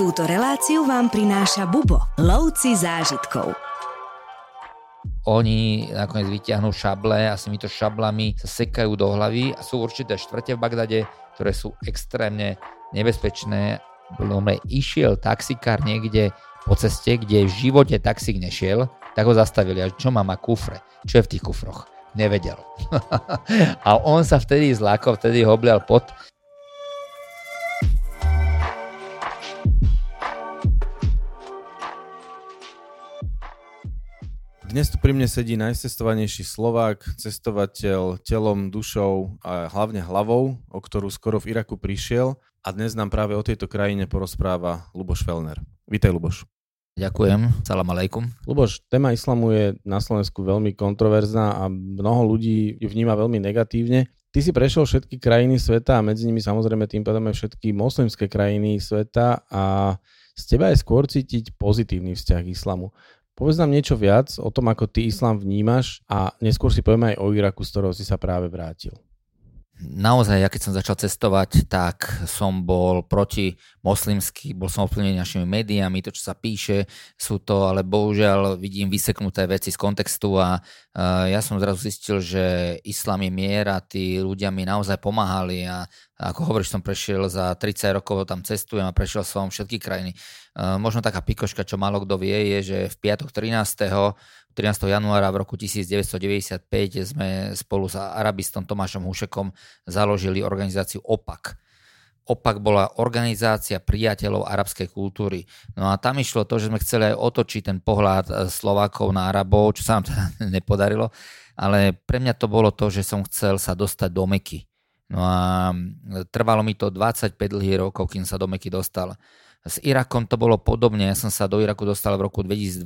Túto reláciu vám prináša Bubo, lovci zážitkov. Oni nakoniec vyťahnú šable a s týmito šablami sa sekajú do hlavy a sú určité štvrte v Bagdade, ktoré sú extrémne nebezpečné. Blomre išiel taxikár niekde po ceste, kde v živote taxík nešiel, tak ho zastavili. A čo má, má kufre? Čo je v tých kufroch? Nevedel. a on sa vtedy zlákol, vtedy ho oblial pot Dnes tu pri mne sedí najcestovanejší Slovák, cestovateľ telom, dušou a hlavne hlavou, o ktorú skoro v Iraku prišiel a dnes nám práve o tejto krajine porozpráva Luboš Felner. Vítaj Luboš. Ďakujem, salam aleikum. Luboš, téma islamu je na Slovensku veľmi kontroverzná a mnoho ľudí ju vníma veľmi negatívne. Ty si prešiel všetky krajiny sveta a medzi nimi samozrejme tým pádom aj všetky moslimské krajiny sveta a z teba je skôr cítiť pozitívny vzťah k islamu. Povedz nám niečo viac o tom, ako ty islám vnímaš a neskôr si povieme aj o Iraku, z ktorého si sa práve vrátil naozaj, ja keď som začal cestovať, tak som bol proti moslimsky, bol som ovplyvnený našimi médiami, to, čo sa píše, sú to, ale bohužiaľ vidím vyseknuté veci z kontextu a uh, ja som zrazu zistil, že islám je mier tí ľudia mi naozaj pomáhali a ako hovoríš, som prešiel za 30 rokov, tam cestujem a prešiel som všetky krajiny. Uh, možno taká pikoška, čo málo kto vie, je, že v piatok 13 13. januára v roku 1995 sme spolu s arabistom Tomášom Hušekom založili organizáciu OPAK. OPAK bola organizácia priateľov arabskej kultúry. No a tam išlo to, že sme chceli aj otočiť ten pohľad eh, Slovákov na Arabov, čo sa nám teda nepodarilo, ale pre mňa to bolo to, že som chcel sa dostať do Meky. No a trvalo mi to 25 dlhých rokov, kým sa do Meky dostal. S Irakom to bolo podobne, ja som sa do Iraku dostal v roku 2012,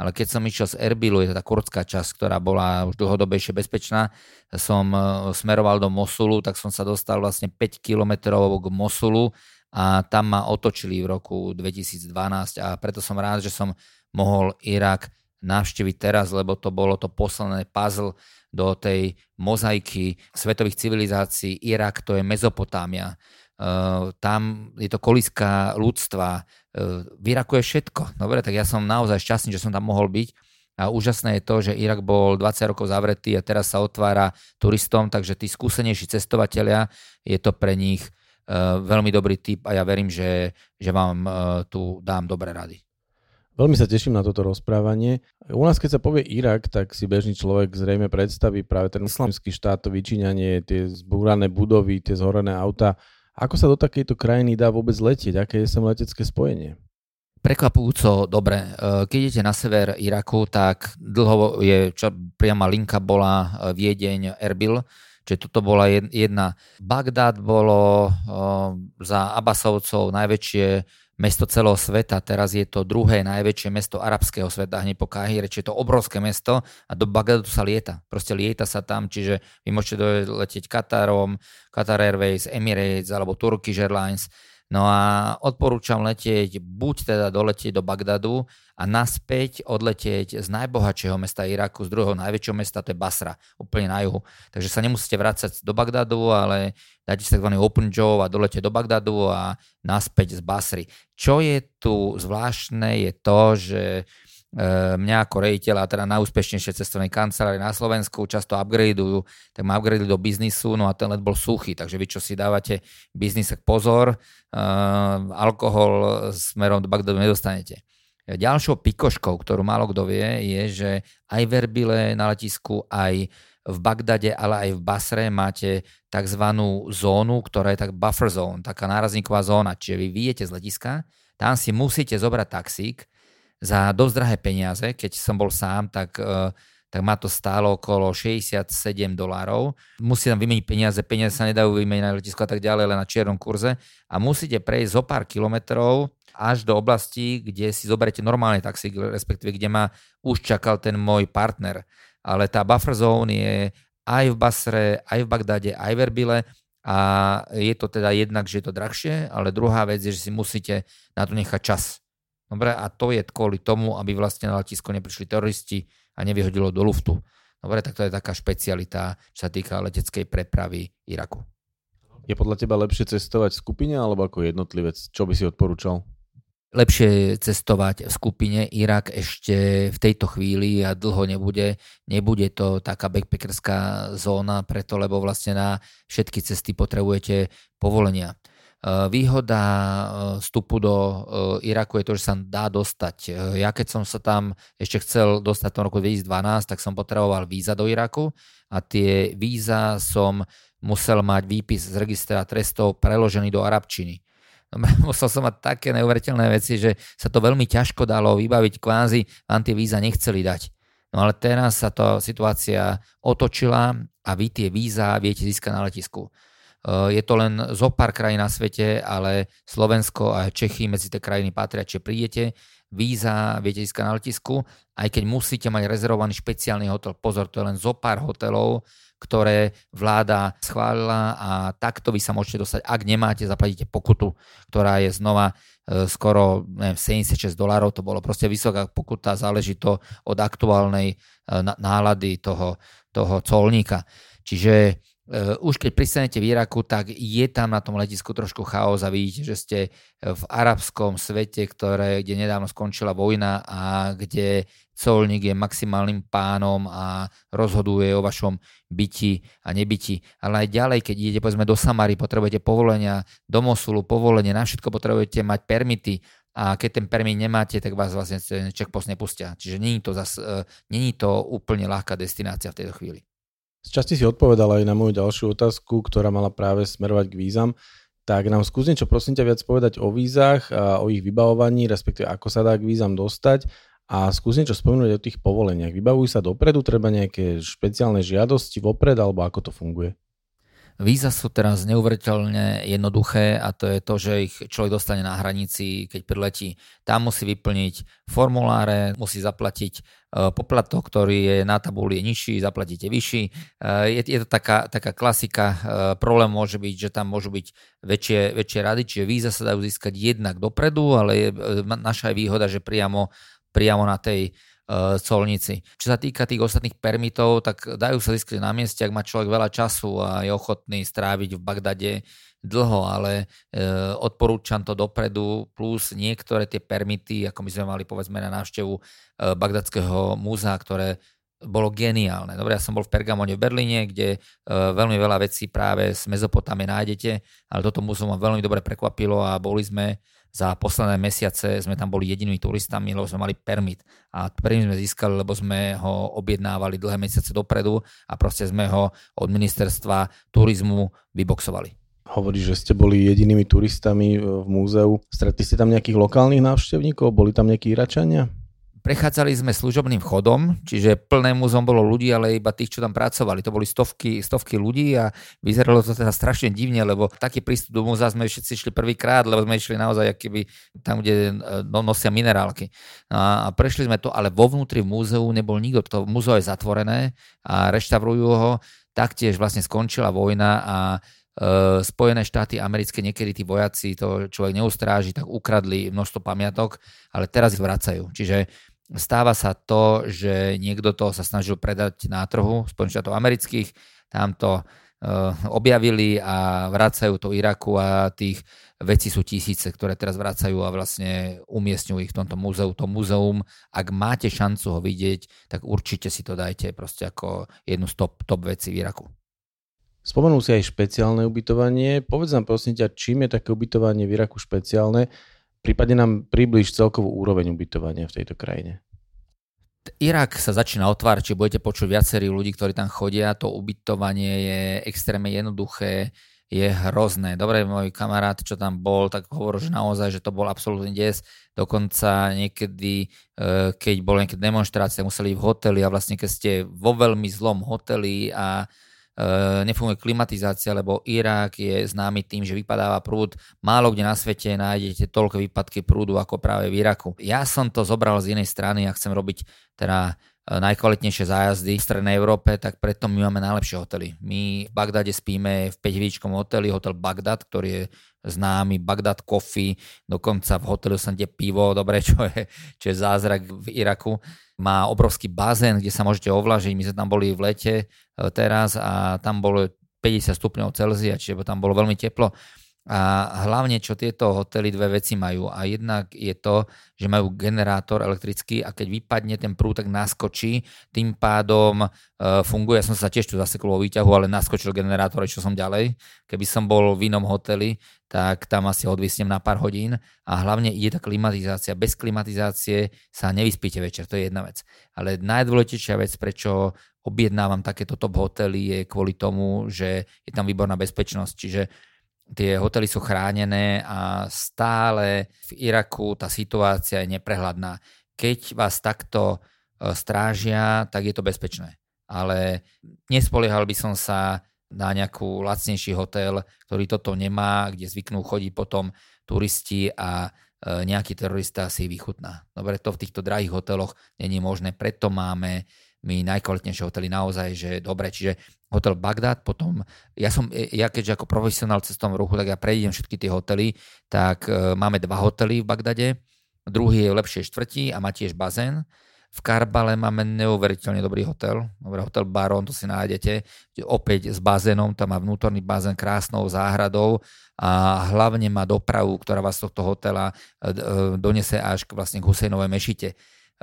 ale keď som išiel z Erbilu, je to tá kurdská časť, ktorá bola už dlhodobejšie bezpečná, som e, smeroval do Mosulu, tak som sa dostal vlastne 5 kilometrov k Mosulu a tam ma otočili v roku 2012 a preto som rád, že som mohol Irak navštíviť teraz, lebo to bolo to posledné puzzle do tej mozaiky svetových civilizácií. Irak to je Mezopotámia. Uh, tam je to koliska ľudstva, uh, v Iraku je všetko. Dobre, tak ja som naozaj šťastný, že som tam mohol byť. A úžasné je to, že Irak bol 20 rokov zavretý a teraz sa otvára turistom, takže tí skúsenejší cestovatelia, je to pre nich uh, veľmi dobrý tip a ja verím, že, že vám tu dám dobré rady. Veľmi sa teším na toto rozprávanie. U nás, keď sa povie Irak, tak si bežný človek zrejme predstaví práve ten islamský štát, to vyčíňanie, tie zbúrané budovy, tie zhorené auta. Ako sa do takejto krajiny dá vôbec letieť? Aké je sem letecké spojenie? Prekvapujúco dobre. E, keď idete na sever Iraku, tak dlho je, čo priama linka bola e, Viedeň, Erbil, čiže toto bola jedna. Bagdad bolo e, za Abasovcov najväčšie mesto celého sveta, teraz je to druhé najväčšie mesto arabského sveta, hneď po Kahire, čiže to obrovské mesto a do Bagdadu sa lieta. Proste lieta sa tam, čiže vy môžete letieť Katarom, Qatar Airways, Emirates alebo Turkish Airlines No a odporúčam letieť, buď teda doletieť do Bagdadu a naspäť odletieť z najbohatšieho mesta Iraku, z druhého najväčšieho mesta, to je Basra, úplne na juhu. Takže sa nemusíte vrácať do Bagdadu, ale dáte si tzv. open job a doletieť do Bagdadu a naspäť z Basry. Čo je tu zvláštne je to, že mňa ako rejiteľa, teda najúspešnejšie cestovnej kancelárie na Slovensku, často upgradeujú, tak ma upgradeujú do biznisu, no a ten let bol suchý, takže vy čo si dávate biznise pozor, uh, alkohol smerom do Bagdadu nedostanete. Ďalšou pikoškou, ktorú málo kto vie, je, že aj v Erbile na letisku, aj v Bagdade, ale aj v Basre máte tzv. zónu, ktorá je tak buffer zone, taká nárazníková zóna. Čiže vy vyjete z letiska, tam si musíte zobrať taxík, za dosť drahé peniaze. Keď som bol sám, tak, e, tak ma to stálo okolo 67 dolárov. Musíte tam vymeniť peniaze, peniaze sa nedajú vymeniť na letisku a tak ďalej, len na čiernom kurze. A musíte prejsť zo pár kilometrov až do oblasti, kde si zoberiete normálny taxík, respektíve kde ma už čakal ten môj partner. Ale tá buffer zone je aj v Basre, aj v Bagdade, aj v Erbile a je to teda jednak, že je to drahšie, ale druhá vec je, že si musíte na to nechať čas. Dobre, a to je kvôli tomu, aby vlastne na letisko neprišli teroristi a nevyhodilo do luftu. Dobre, tak to je taká špecialita, čo sa týka leteckej prepravy Iraku. Je podľa teba lepšie cestovať v skupine alebo ako jednotlivec? Čo by si odporúčal? lepšie cestovať v skupine. Irak ešte v tejto chvíli a dlho nebude, nebude to taká backpackerská zóna, preto lebo vlastne na všetky cesty potrebujete povolenia. E, výhoda e, vstupu do Iraku je to, že sa dá dostať. Ja keď som sa tam ešte chcel dostať v roku 2012, tak som potreboval víza do Iraku a tie víza som musel mať výpis z registra trestov preložený do arabčiny musel som mať také neuveriteľné veci, že sa to veľmi ťažko dalo vybaviť kvázi, vám tie víza nechceli dať. No ale teraz sa to situácia otočila a vy tie víza viete získať na letisku. Eh, je to len zo pár krajín na svete, ale Slovensko a Čechy medzi tie krajiny patria, čiže prídete, víza viete získať na letisku, aj keď musíte mať rezervovaný špeciálny hotel. Pozor, to je len zo pár hotelov, ktoré vláda schválila a takto vy sa môžete dostať. Ak nemáte, zaplatíte pokutu, ktorá je znova e, skoro neviem, 76 dolárov, to bolo proste vysoká pokuta, záleží to od aktuálnej e, nálady toho, toho colníka. Čiže Uh, už keď pristanete v Iraku, tak je tam na tom letisku trošku chaos a vidíte, že ste v arabskom svete, ktoré, kde nedávno skončila vojna a kde colník je maximálnym pánom a rozhoduje o vašom byti a nebyti. Ale aj ďalej, keď idete povedzme do Samary, potrebujete povolenia, do Mosulu povolenie, na všetko potrebujete mať permity a keď ten permit nemáte, tak vás vlastne checkpost nepustia. Čiže není to, zas, uh, není to úplne ľahká destinácia v tejto chvíli. Z časti si odpovedal aj na moju ďalšiu otázku, ktorá mala práve smerovať k vízam. Tak nám skús niečo prosím ťa viac povedať o vízach a o ich vybavovaní, respektíve ako sa dá k vízam dostať a skús niečo spomenúť o tých povoleniach. Vybavujú sa dopredu, treba nejaké špeciálne žiadosti vopred, alebo ako to funguje? Víza sú teraz neuveriteľne jednoduché a to je to, že ich človek dostane na hranici, keď priletí. Tam musí vyplniť formuláre, musí zaplatiť e, poplatok, ktorý je na tabuli nižší, zaplatíte vyšší. E, je, je to taká, taká klasika. E, problém môže byť, že tam môžu byť väčšie, väčšie rady, čiže víza sa dajú získať jednak dopredu, ale je, naša je výhoda, že priamo, priamo na tej colníci. Čo sa týka tých ostatných permitov, tak dajú sa získať na mieste, ak má človek veľa času a je ochotný stráviť v Bagdade dlho, ale uh, odporúčam to dopredu, plus niektoré tie permity, ako my sme mali povedzme na návštevu uh, Bagdadského múzea, ktoré bolo geniálne. Dobre, ja som bol v Pergamone v Berlíne, kde uh, veľmi veľa vecí práve z Mezopotámie nájdete, ale toto múzeum ma veľmi dobre prekvapilo a boli sme za posledné mesiace sme tam boli jedinými turistami, lebo sme mali permit. A permit sme získali, lebo sme ho objednávali dlhé mesiace dopredu a proste sme ho od ministerstva turizmu vyboxovali. Hovorí, že ste boli jedinými turistami v múzeu. Stretli ste tam nejakých lokálnych návštevníkov? Boli tam nejakí Iračania? Prechádzali sme služobným chodom, čiže plné múzeum bolo ľudí, ale iba tých, čo tam pracovali. To boli stovky, stovky ľudí a vyzeralo to teda strašne divne, lebo taký prístup do múzea sme všetci išli prvýkrát, lebo sme išli naozaj keby tam, kde no, nosia minerálky. A prešli sme to, ale vo vnútri v múzeu nebol nikto. To múzeo je zatvorené a reštaurujú ho. Taktiež vlastne skončila vojna a Uh, Spojené štáty americké, niekedy tí vojaci, to človek neustráži, tak ukradli množstvo pamiatok, ale teraz ich vracajú. Čiže stáva sa to, že niekto to sa snažil predať na trhu Spojených štátov amerických, tam to uh, objavili a vracajú to Iraku a tých vecí sú tisíce, ktoré teraz vracajú a vlastne umiestňujú ich v tomto múzeu. To múzeum, ak máte šancu ho vidieť, tak určite si to dajte proste ako jednu z top, top vecí v Iraku. Spomenul si aj špeciálne ubytovanie. Povedz nám prosím ťa, čím je také ubytovanie v Iraku špeciálne Prípadne nám približ celkovú úroveň ubytovania v tejto krajine. Irak sa začína otvárať, či budete počuť viacerí ľudí, ktorí tam chodia. To ubytovanie je extrémne jednoduché, je hrozné. Dobre, môj kamarát, čo tam bol, tak hovoril, že naozaj, že to bol absolútny des. Dokonca niekedy, e, keď bol nejaké demonstrácie, museli v hoteli a vlastne keď ste vo veľmi zlom hoteli a nefunguje klimatizácia, lebo Irak je známy tým, že vypadáva prúd. Málo kde na svete nájdete toľko výpadky prúdu ako práve v Iraku. Ja som to zobral z inej strany a chcem robiť teda eh, najkvalitnejšie zájazdy v Strednej Európe, tak preto my máme najlepšie hotely. My v Bagdade spíme v 5 hoteli, hotel Bagdad, ktorý je známy, Bagdad Coffee, dokonca v hotelu som kde pivo, dobre, čo je, čo je zázrak v Iraku má obrovský bazén, kde sa môžete ovlažiť. My sme tam boli v lete e, teraz a tam bolo 50 stupňov Celzia, čiže tam bolo veľmi teplo. A hlavne, čo tieto hotely dve veci majú. A jednak je to, že majú generátor elektrický a keď vypadne ten prúd, tak naskočí. Tým pádom e, funguje, ja som sa tiež tu zasekol vo výťahu, ale naskočil generátor, čo som ďalej. Keby som bol v inom hoteli, tak tam asi odvisnem na pár hodín. A hlavne ide tá klimatizácia. Bez klimatizácie sa nevyspíte večer, to je jedna vec. Ale najdôležitejšia vec, prečo objednávam takéto top hotely, je kvôli tomu, že je tam výborná bezpečnosť. Čiže tie hotely sú chránené a stále v Iraku tá situácia je neprehľadná. Keď vás takto e, strážia, tak je to bezpečné. Ale nespoliehal by som sa na nejakú lacnejší hotel, ktorý toto nemá, kde zvyknú chodiť potom turisti a e, nejaký terorista si vychutná. Dobre, to v týchto drahých hoteloch není možné, preto máme my najkvalitnejšie hotely naozaj, že dobre, čiže hotel Bagdad, potom ja som, ja keďže ako profesionál cestovnom ruchu, tak ja prejdem všetky tie hotely, tak e, máme dva hotely v Bagdade, druhý je v lepšej štvrti a má tiež bazén. V Karbale máme neuveriteľne dobrý hotel, dobrý hotel Baron, to si nájdete, opäť s bazénom, tam má vnútorný bazén krásnou záhradou a hlavne má dopravu, ktorá vás z tohto hotela e, e, donese až k vlastne k Husejnovej mešite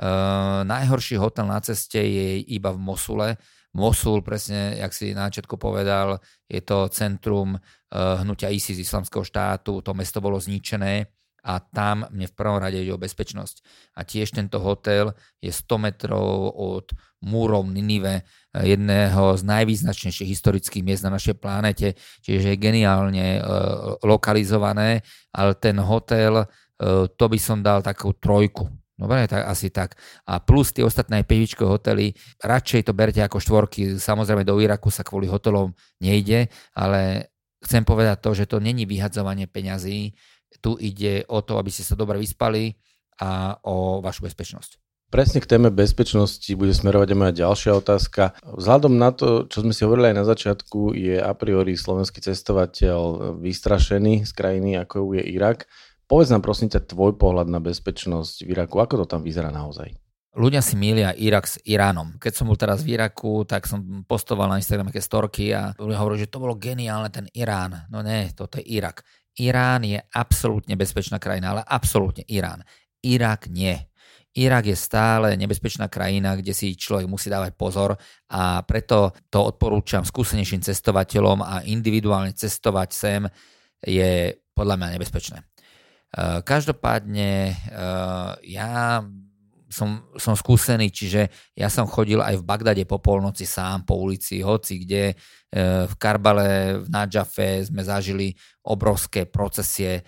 Uh, najhorší hotel na ceste je iba v Mosule. Mosul, presne, jak si na začiatku povedal, je to centrum uh, hnutia ISIS, islamského štátu, to mesto bolo zničené a tam mne v prvom rade ide o bezpečnosť. A tiež tento hotel je 100 metrov od múrov Ninive, jedného z najvýznačnejších historických miest na našej planete, čiže je geniálne uh, lokalizované, ale ten hotel, to by som dal takú trojku Dobre, tak asi tak. A plus tie ostatné pevičkové hotely, radšej to berte ako štvorky. Samozrejme do Iraku sa kvôli hotelom nejde, ale chcem povedať to, že to není vyhadzovanie peňazí. Tu ide o to, aby ste sa dobre vyspali a o vašu bezpečnosť. Presne k téme bezpečnosti bude smerovať aj moja ďalšia otázka. Vzhľadom na to, čo sme si hovorili aj na začiatku, je a priori slovenský cestovateľ vystrašený z krajiny, ako je Irak. Povedz nám prosím ťa tvoj pohľad na bezpečnosť v Iraku. Ako to tam vyzerá naozaj? Ľudia si milia Irak s Iránom. Keď som bol teraz v Iraku, tak som postoval na Instagram také storky a ľudia hovorili, že to bolo geniálne, ten Irán. No nie, toto je Irak. Irán je absolútne bezpečná krajina, ale absolútne Irán. Irak nie. Irak je stále nebezpečná krajina, kde si človek musí dávať pozor a preto to odporúčam skúsenejším cestovateľom a individuálne cestovať sem je podľa mňa nebezpečné. Eh, každopádne eh, ja som, som skúsený, čiže ja som chodil aj v Bagdade po polnoci sám po ulici, hoci kde eh, v Karbale, v Nadžafe sme zažili obrovské procesie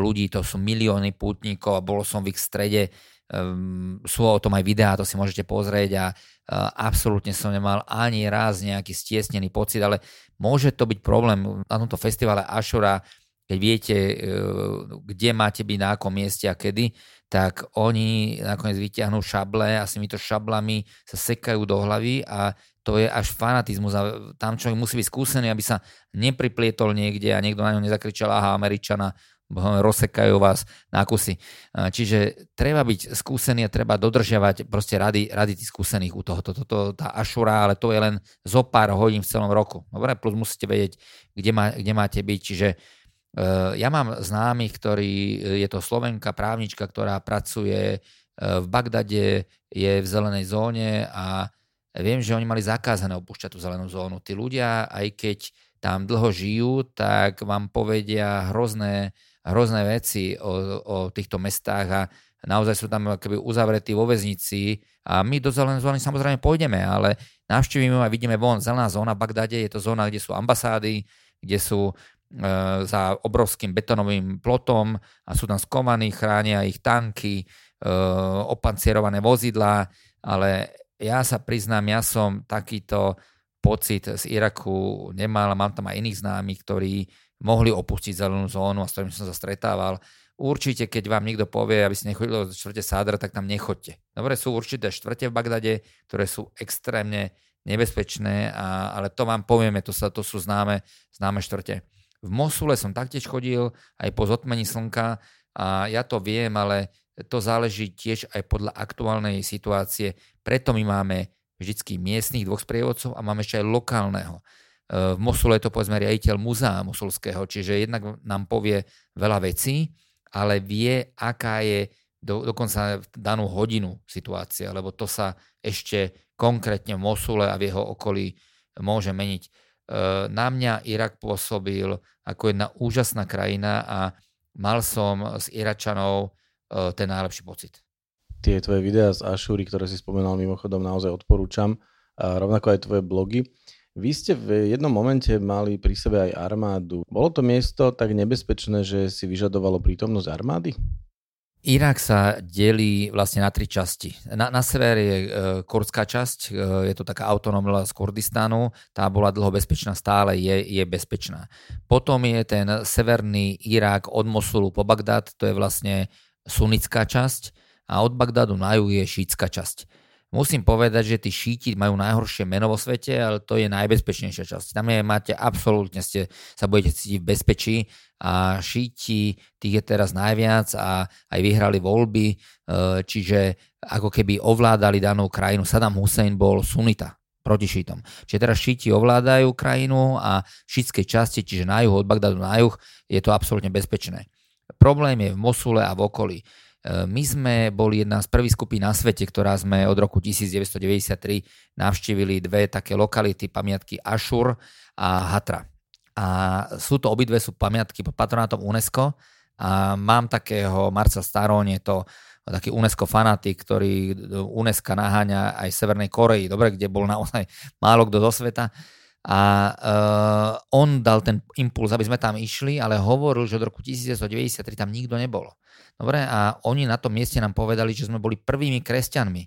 ľudí, to sú milióny pútnikov a bolo som v ich strede, ehm, sú o tom aj videá, to si môžete pozrieť a absolútne som nemal ani raz nejaký stiesnený pocit, ale môže to byť problém. Na tomto festivale Ashura keď viete, e, kde máte byť na akom mieste a kedy, tak oni nakoniec vyťahnú šable a s týmito šablami sa sekajú do hlavy a to je až fanatizmus a tam človek musí byť skúsený, aby sa nepriplietol niekde a niekto na ňo nezakričal, aha, Američana, rozsekajú vás na kusy. Čiže treba byť skúsený a treba dodržiavať proste rady, rady tých skúsených u toho. To, to, tá ašura, ale to je len zo pár hodín v celom roku. Dobre, plus musíte vedieť, kde, má, kde máte byť. Čiže ja mám známych, ktorý eh, je to Slovenka, právnička, ktorá pracuje eh, v Bagdade, je v zelenej zóne a viem, že oni mali zakázané opúšťať tú zelenú zónu. Tí ľudia, aj keď tam dlho žijú, tak vám povedia hrozné, hrozné veci o, o týchto mestách a naozaj sú tam keby uzavretí vo väznici a my do zelenej zóny samozrejme pôjdeme, ale navštívime a vidíme von. Zelená zóna v Bagdade je to zóna, kde sú ambasády, kde sú E, za obrovským betonovým plotom a sú tam skovaní, chránia ich tanky, e, opancierované vozidlá, ale ja sa priznám, ja som takýto pocit z Iraku nemal, mám tam aj iných známych, ktorí mohli opustiť zelenú zónu a s ktorým som sa stretával. Určite, keď vám niekto povie, aby ste nechodili do štvrte Sádra, tak tam nechoďte. Dobre, sú určité štvrte v Bagdade, ktoré sú extrémne nebezpečné, a, ale to vám povieme, to, sa, to sú známe, známe štvrte. V Mosule som taktiež chodil aj po zotmení slnka a ja to viem, ale to záleží tiež aj podľa aktuálnej situácie. Preto my máme vždycky miestných dvoch sprievodcov a máme ešte aj lokálneho. v Mosule je to povedzme riaditeľ muzea mosulského, čiže jednak nám povie veľa vecí, ale vie, aká je do, dokonca v danú hodinu situácia, lebo to sa ešte konkrétne v Mosule a v jeho okolí môže meniť. E, na mňa Irak pôsobil ako jedna úžasná krajina a mal som s Iračanov e, ten najlepší pocit. Tie tvoje videá z Ašúry, ktoré si spomenal mimochodom, naozaj odporúčam. A rovnako aj tvoje blogy. Vy ste v jednom momente mali pri sebe aj armádu. Bolo to miesto tak nebezpečné, že si vyžadovalo prítomnosť armády? Irak sa delí vlastne na tri časti. Na, na sever je e, kurdská časť, e, je to taká autonómna z Kurdistánu, tá bola dlho bezpečná, stále je, je bezpečná. Potom je ten severný Irak od Mosulu po Bagdad, to je vlastne sunnická časť a od Bagdadu na juh je šítska časť. Musím povedať, že tí šíti majú najhoršie meno vo svete, ale to je najbezpečnejšia časť. Tam je, máte absolútne, ste, sa budete cítiť v bezpečí a šíti tých je teraz najviac a aj vyhrali voľby, e, čiže ako keby ovládali danú krajinu. Saddam Hussein bol sunita proti šítom. Čiže teraz šíti ovládajú krajinu a šítskej časti, čiže na juh, od Bagdadu na juh, je to absolútne bezpečné. Problém je v Mosule a v okolí. E, my sme boli jedna z prvých skupín na svete, ktorá sme od roku 1993 navštívili dve také lokality, pamiatky Ašur a Hatra. A sú to obidve sú pamiatky pod patronátom UNESCO a mám takého Marca Staron, je to taký UNESCO fanatik, ktorý UNESCO naháňa aj Severnej Koreji, dobre, kde bol naozaj málo kto do sveta. A uh, on dal ten impuls, aby sme tam išli, ale hovoril, že od roku 1993 tam nikto nebol. Dobre, a oni na tom mieste nám povedali, že sme boli prvými kresťanmi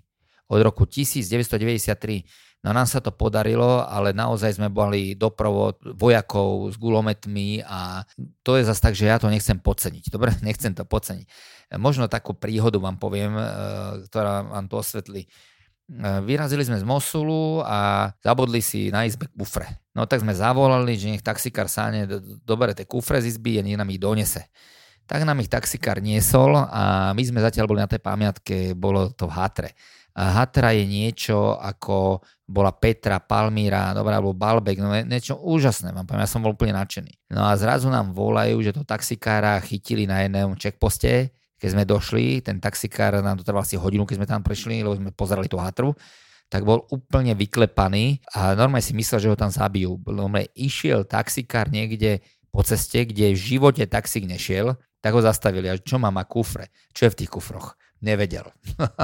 od roku 1993. No nám sa to podarilo, ale naozaj sme boli doprovod vojakov s gulometmi a to je zase tak, že ja to nechcem podceniť. Dobre, nechcem to podceniť. Možno takú príhodu vám poviem, e, ktorá vám to osvetlí. E, vyrazili sme z Mosulu a zabudli si na izbe kufre. No tak sme zavolali, že nech taxikár sáne dobere tie kufre z izby a nech nám ich donese tak nám ich taxikár niesol a my sme zatiaľ boli na tej pamiatke, bolo to v Hatre. A Hatra je niečo ako bola Petra, Palmíra, dobrá, alebo Balbek, no niečo úžasné, vám poviem, ja som bol úplne nadšený. No a zrazu nám volajú, že to taxikára chytili na jednom checkposte, keď sme došli, ten taxikár nám to trval asi hodinu, keď sme tam prišli, lebo sme pozerali tú Hatru, tak bol úplne vyklepaný a normálne si myslel, že ho tam zabijú. Normálne išiel taxikár niekde po ceste, kde v živote taxík nešiel tak ho zastavili. A čo má, má kufre? Čo je v tých kufroch? Nevedel.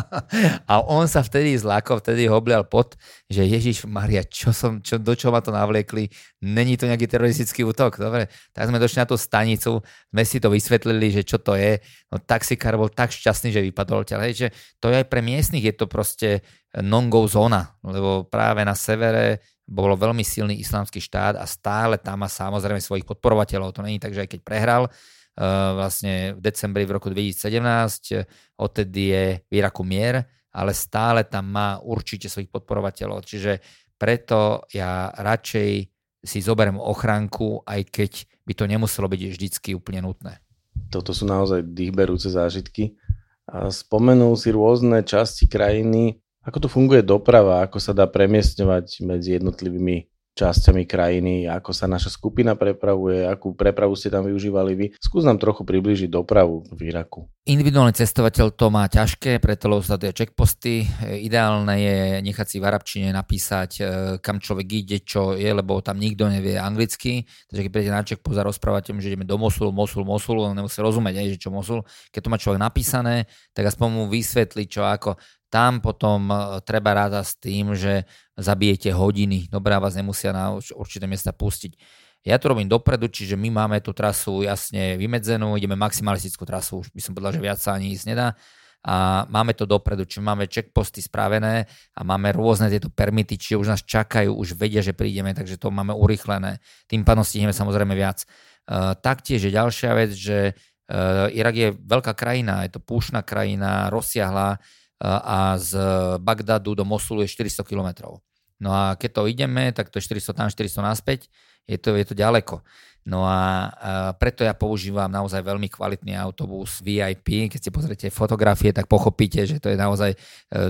a on sa vtedy zlákol, vtedy hoblial pot, že Ježiš Maria, čo som, čo, do čo ma to navliekli, není to nejaký teroristický útok. Dobre, tak sme došli na tú stanicu, sme si to vysvetlili, že čo to je. No taxikár bol tak šťastný, že vypadol ťa. Že to je aj pre miestnych, je to proste non-go zóna, lebo práve na severe bolo veľmi silný islamský štát a stále tam má samozrejme svojich podporovateľov. To není tak, že aj keď prehral, Eh, vlastne v decembri v roku 2017, odtedy je v Iraku mier, ale stále tam má určite svojich podporovateľov. Čiže preto ja radšej si zoberiem ochránku, aj keď by to nemuselo byť vždycky úplne nutné. Toto sú naozaj dýchberúce zážitky. Spomenul si rôzne časti krajiny. Ako tu funguje doprava? Ako sa dá premiestňovať medzi jednotlivými časťami krajiny, ako sa naša skupina prepravuje, akú prepravu ste tam využívali vy. Skús nám trochu približiť dopravu v Iraku. Individuálny cestovateľ to má ťažké, preto sleduje checkposty. Ideálne je nechať si v arabčine napísať, e, kam človek ide, čo je, lebo tam nikto nevie anglicky. Takže keď prídete na checkpost a rozprávate že ideme do Mosulu, Mosul, Mosul, on nemusí rozumieť, aj, že čo Mosul. Keď to má človek napísané, tak aspoň mu vysvetli, čo ako tam potom e, treba ráda s tým, že zabijete hodiny. Dobrá, vás nemusia na určité miesta pustiť. Ja to robím dopredu, čiže my máme tú trasu jasne vymedzenú, ideme maximalistickú trasu, už by som povedal, že viac sa ani ísť nedá. A máme to dopredu, čiže máme checkposty spravené a máme rôzne tieto permity, čiže už nás čakajú, už vedia, že prídeme, takže to máme urychlené. Tým pádom stihneme samozrejme viac. Uh, taktiež je ďalšia vec, že uh, Irak je veľká krajina, je to púšna krajina, rozsiahla, a z Bagdadu do Mosulu je 400 km. No a keď to ideme, tak to je 400 tam, 400 naspäť, je to, je to ďaleko. No a, preto ja používam naozaj veľmi kvalitný autobus VIP. Keď si pozriete fotografie, tak pochopíte, že to je naozaj e,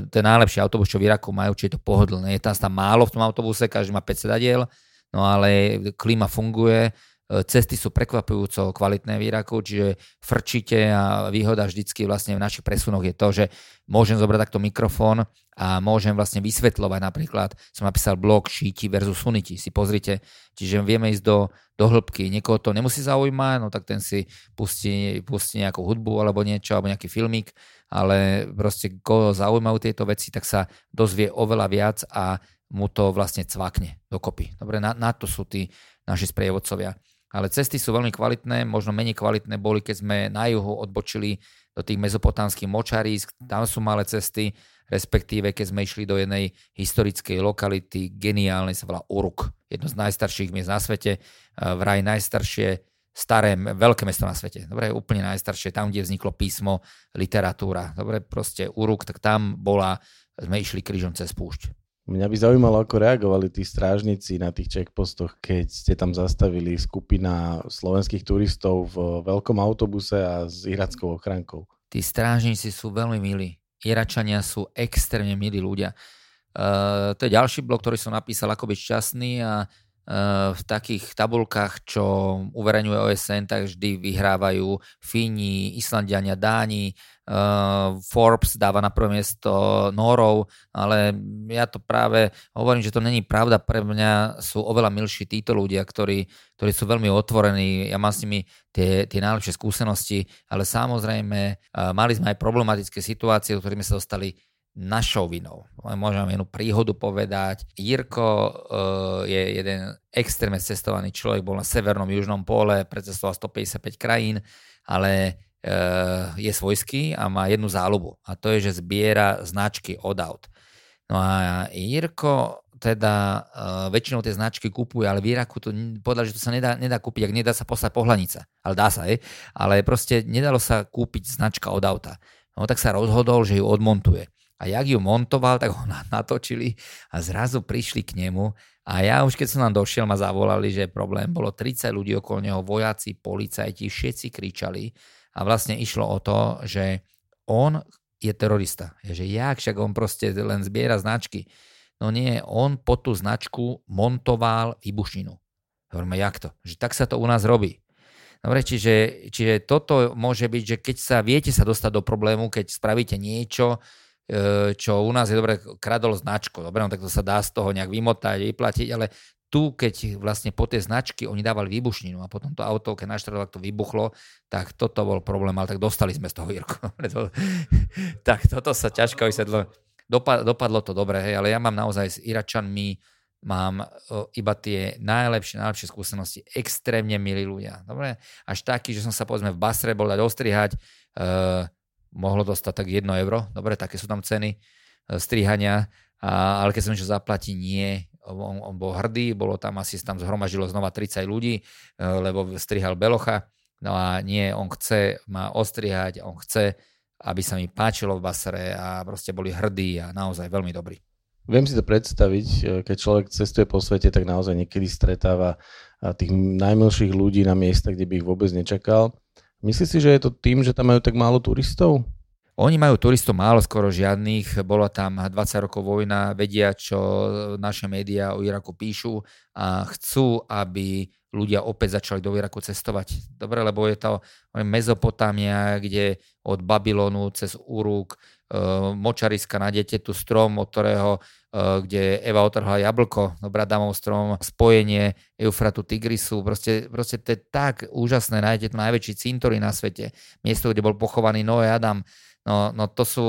ten najlepší autobus, čo v Iraku majú, či je to pohodlné. Je tam tam málo v tom autobuse, každý má 5 sedadiel, no ale klíma funguje, Cesty sú prekvapujúco kvalitné v Iraku, čiže frčite a výhoda vždycky vlastne v našich presunoch je to, že môžem zobrať takto mikrofón a môžem vlastne vysvetľovať napríklad, som napísal blog šíti versus suniti, si pozrite, čiže vieme ísť do, do hĺbky, niekoho to nemusí zaujímať, no tak ten si pustí, pustí nejakú hudbu alebo niečo, alebo nejaký filmik, ale proste koho zaujímajú tieto veci, tak sa dozvie oveľa viac a mu to vlastne cvakne dokopy. Dobre, na, na to sú tí naši sprievodcovia ale cesty sú veľmi kvalitné, možno menej kvalitné boli, keď sme na juhu odbočili do tých mezopotánskych močarísk, tam sú malé cesty, respektíve keď sme išli do jednej historickej lokality, geniálnej, sa volá Uruk, jedno z najstarších miest na svete, vraj najstaršie staré, veľké mesto na svete. Dobre, úplne najstaršie, tam, kde vzniklo písmo, literatúra. Dobre, proste Uruk, tak tam bola, sme išli krížom cez púšť. Mňa by zaujímalo, ako reagovali tí strážnici na tých checkpostoch, keď ste tam zastavili skupina slovenských turistov v veľkom autobuse a s irackou ochrankou. Tí strážnici sú veľmi milí. Iračania sú extrémne milí ľudia. Uh, to je ďalší blog, ktorý som napísal, ako byť šťastný a uh, v takých tabulkách, čo uverejňuje OSN, tak vždy vyhrávajú Fíni, Islandiania, Dáni, Uh, Forbes dáva na prvé miesto Norov, ale ja to práve hovorím, že to není pravda. Pre mňa sú oveľa milší títo ľudia, ktorí, ktorí sú veľmi otvorení. Ja mám s nimi tie, tie najlepšie skúsenosti, ale samozrejme uh, mali sme aj problematické situácie, ktorými sa dostali našou vinou. Môžem jednu príhodu povedať. Jirko uh, je jeden extrémne cestovaný človek, bol na severnom južnom pole, precestoval 155 krajín, ale Eh, je svojský a má jednu záľubu a to je, že zbiera značky od aut. No a Jirko teda uh, väčšinou tie značky kupuje, ale v Iraku to povedal, že to sa nedá, nedá kúpiť, ak nedá sa poslať pohľadnica. Ale dá sa, je. Ale proste nedalo sa kúpiť značka od auta. No tak sa rozhodol, že ju odmontuje. A jak ju montoval, tak ho natočili a zrazu prišli k nemu a ja už keď som nám došiel, ma zavolali, že problém bolo 30 ľudí okolo neho, vojaci, policajti, všetci kričali a vlastne išlo o to, že on je terorista. Že jak, však on proste len zbiera značky. No nie, on po tú značku montoval výbušninu. Hovoríme, jak to? Že tak sa to u nás robí. Dobre, čiže, čiže toto môže byť, že keď sa viete sa dostať do problému, keď spravíte niečo, čo u nás je dobre, kradol značku, dobre, no tak to sa dá z toho nejak vymotať, vyplatiť, ale tu, keď vlastne po tie značky oni dávali výbušninu a potom to auto, keď naštradovalo, to vybuchlo, tak toto bol problém, ale tak dostali sme z toho Jirko. tak toto sa ťažko vysvetlo. Dopadlo to dobre, hej, ale ja mám naozaj s Iračanmi, mám iba tie najlepšie, najlepšie skúsenosti, extrémne milí ľudia. Dobre? Až taký, že som sa povedzme v Basre bol dať ostrihať, uh, mohlo dostať tak 1 euro, dobre, také sú tam ceny uh, strihania, ale keď som išiel zaplatiť, nie, on, on bol hrdý, bolo tam asi tam zhromažilo znova 30 ľudí, e, lebo strihal Belocha. No a nie, on chce ma ostrihať, on chce, aby sa mi páčilo v Basre a proste boli hrdí a naozaj veľmi dobrí. Viem si to predstaviť, e, keď človek cestuje po svete, tak naozaj niekedy stretáva tých najmilších ľudí na miesta, kde by ich vôbec nečakal. Myslíš si, že je to tým, že tam majú tak málo turistov? Oni majú turistov málo, skoro žiadnych. Bola tam 20 rokov vojna, vedia, čo naše médiá o Iraku píšu a chcú, aby ľudia opäť začali do Iraku cestovať. Dobre, lebo je to Mezopotámia, kde od Babylonu cez Uruk, močariska na tu strom, od ktorého e, kde Eva otrhla jablko, Bradamov strom, spojenie Eufratu Tigrisu, proste, proste to je tak úžasné, nájdete tu najväčší cintorín na svete, miesto, kde bol pochovaný Noé Adam, No, no to sú,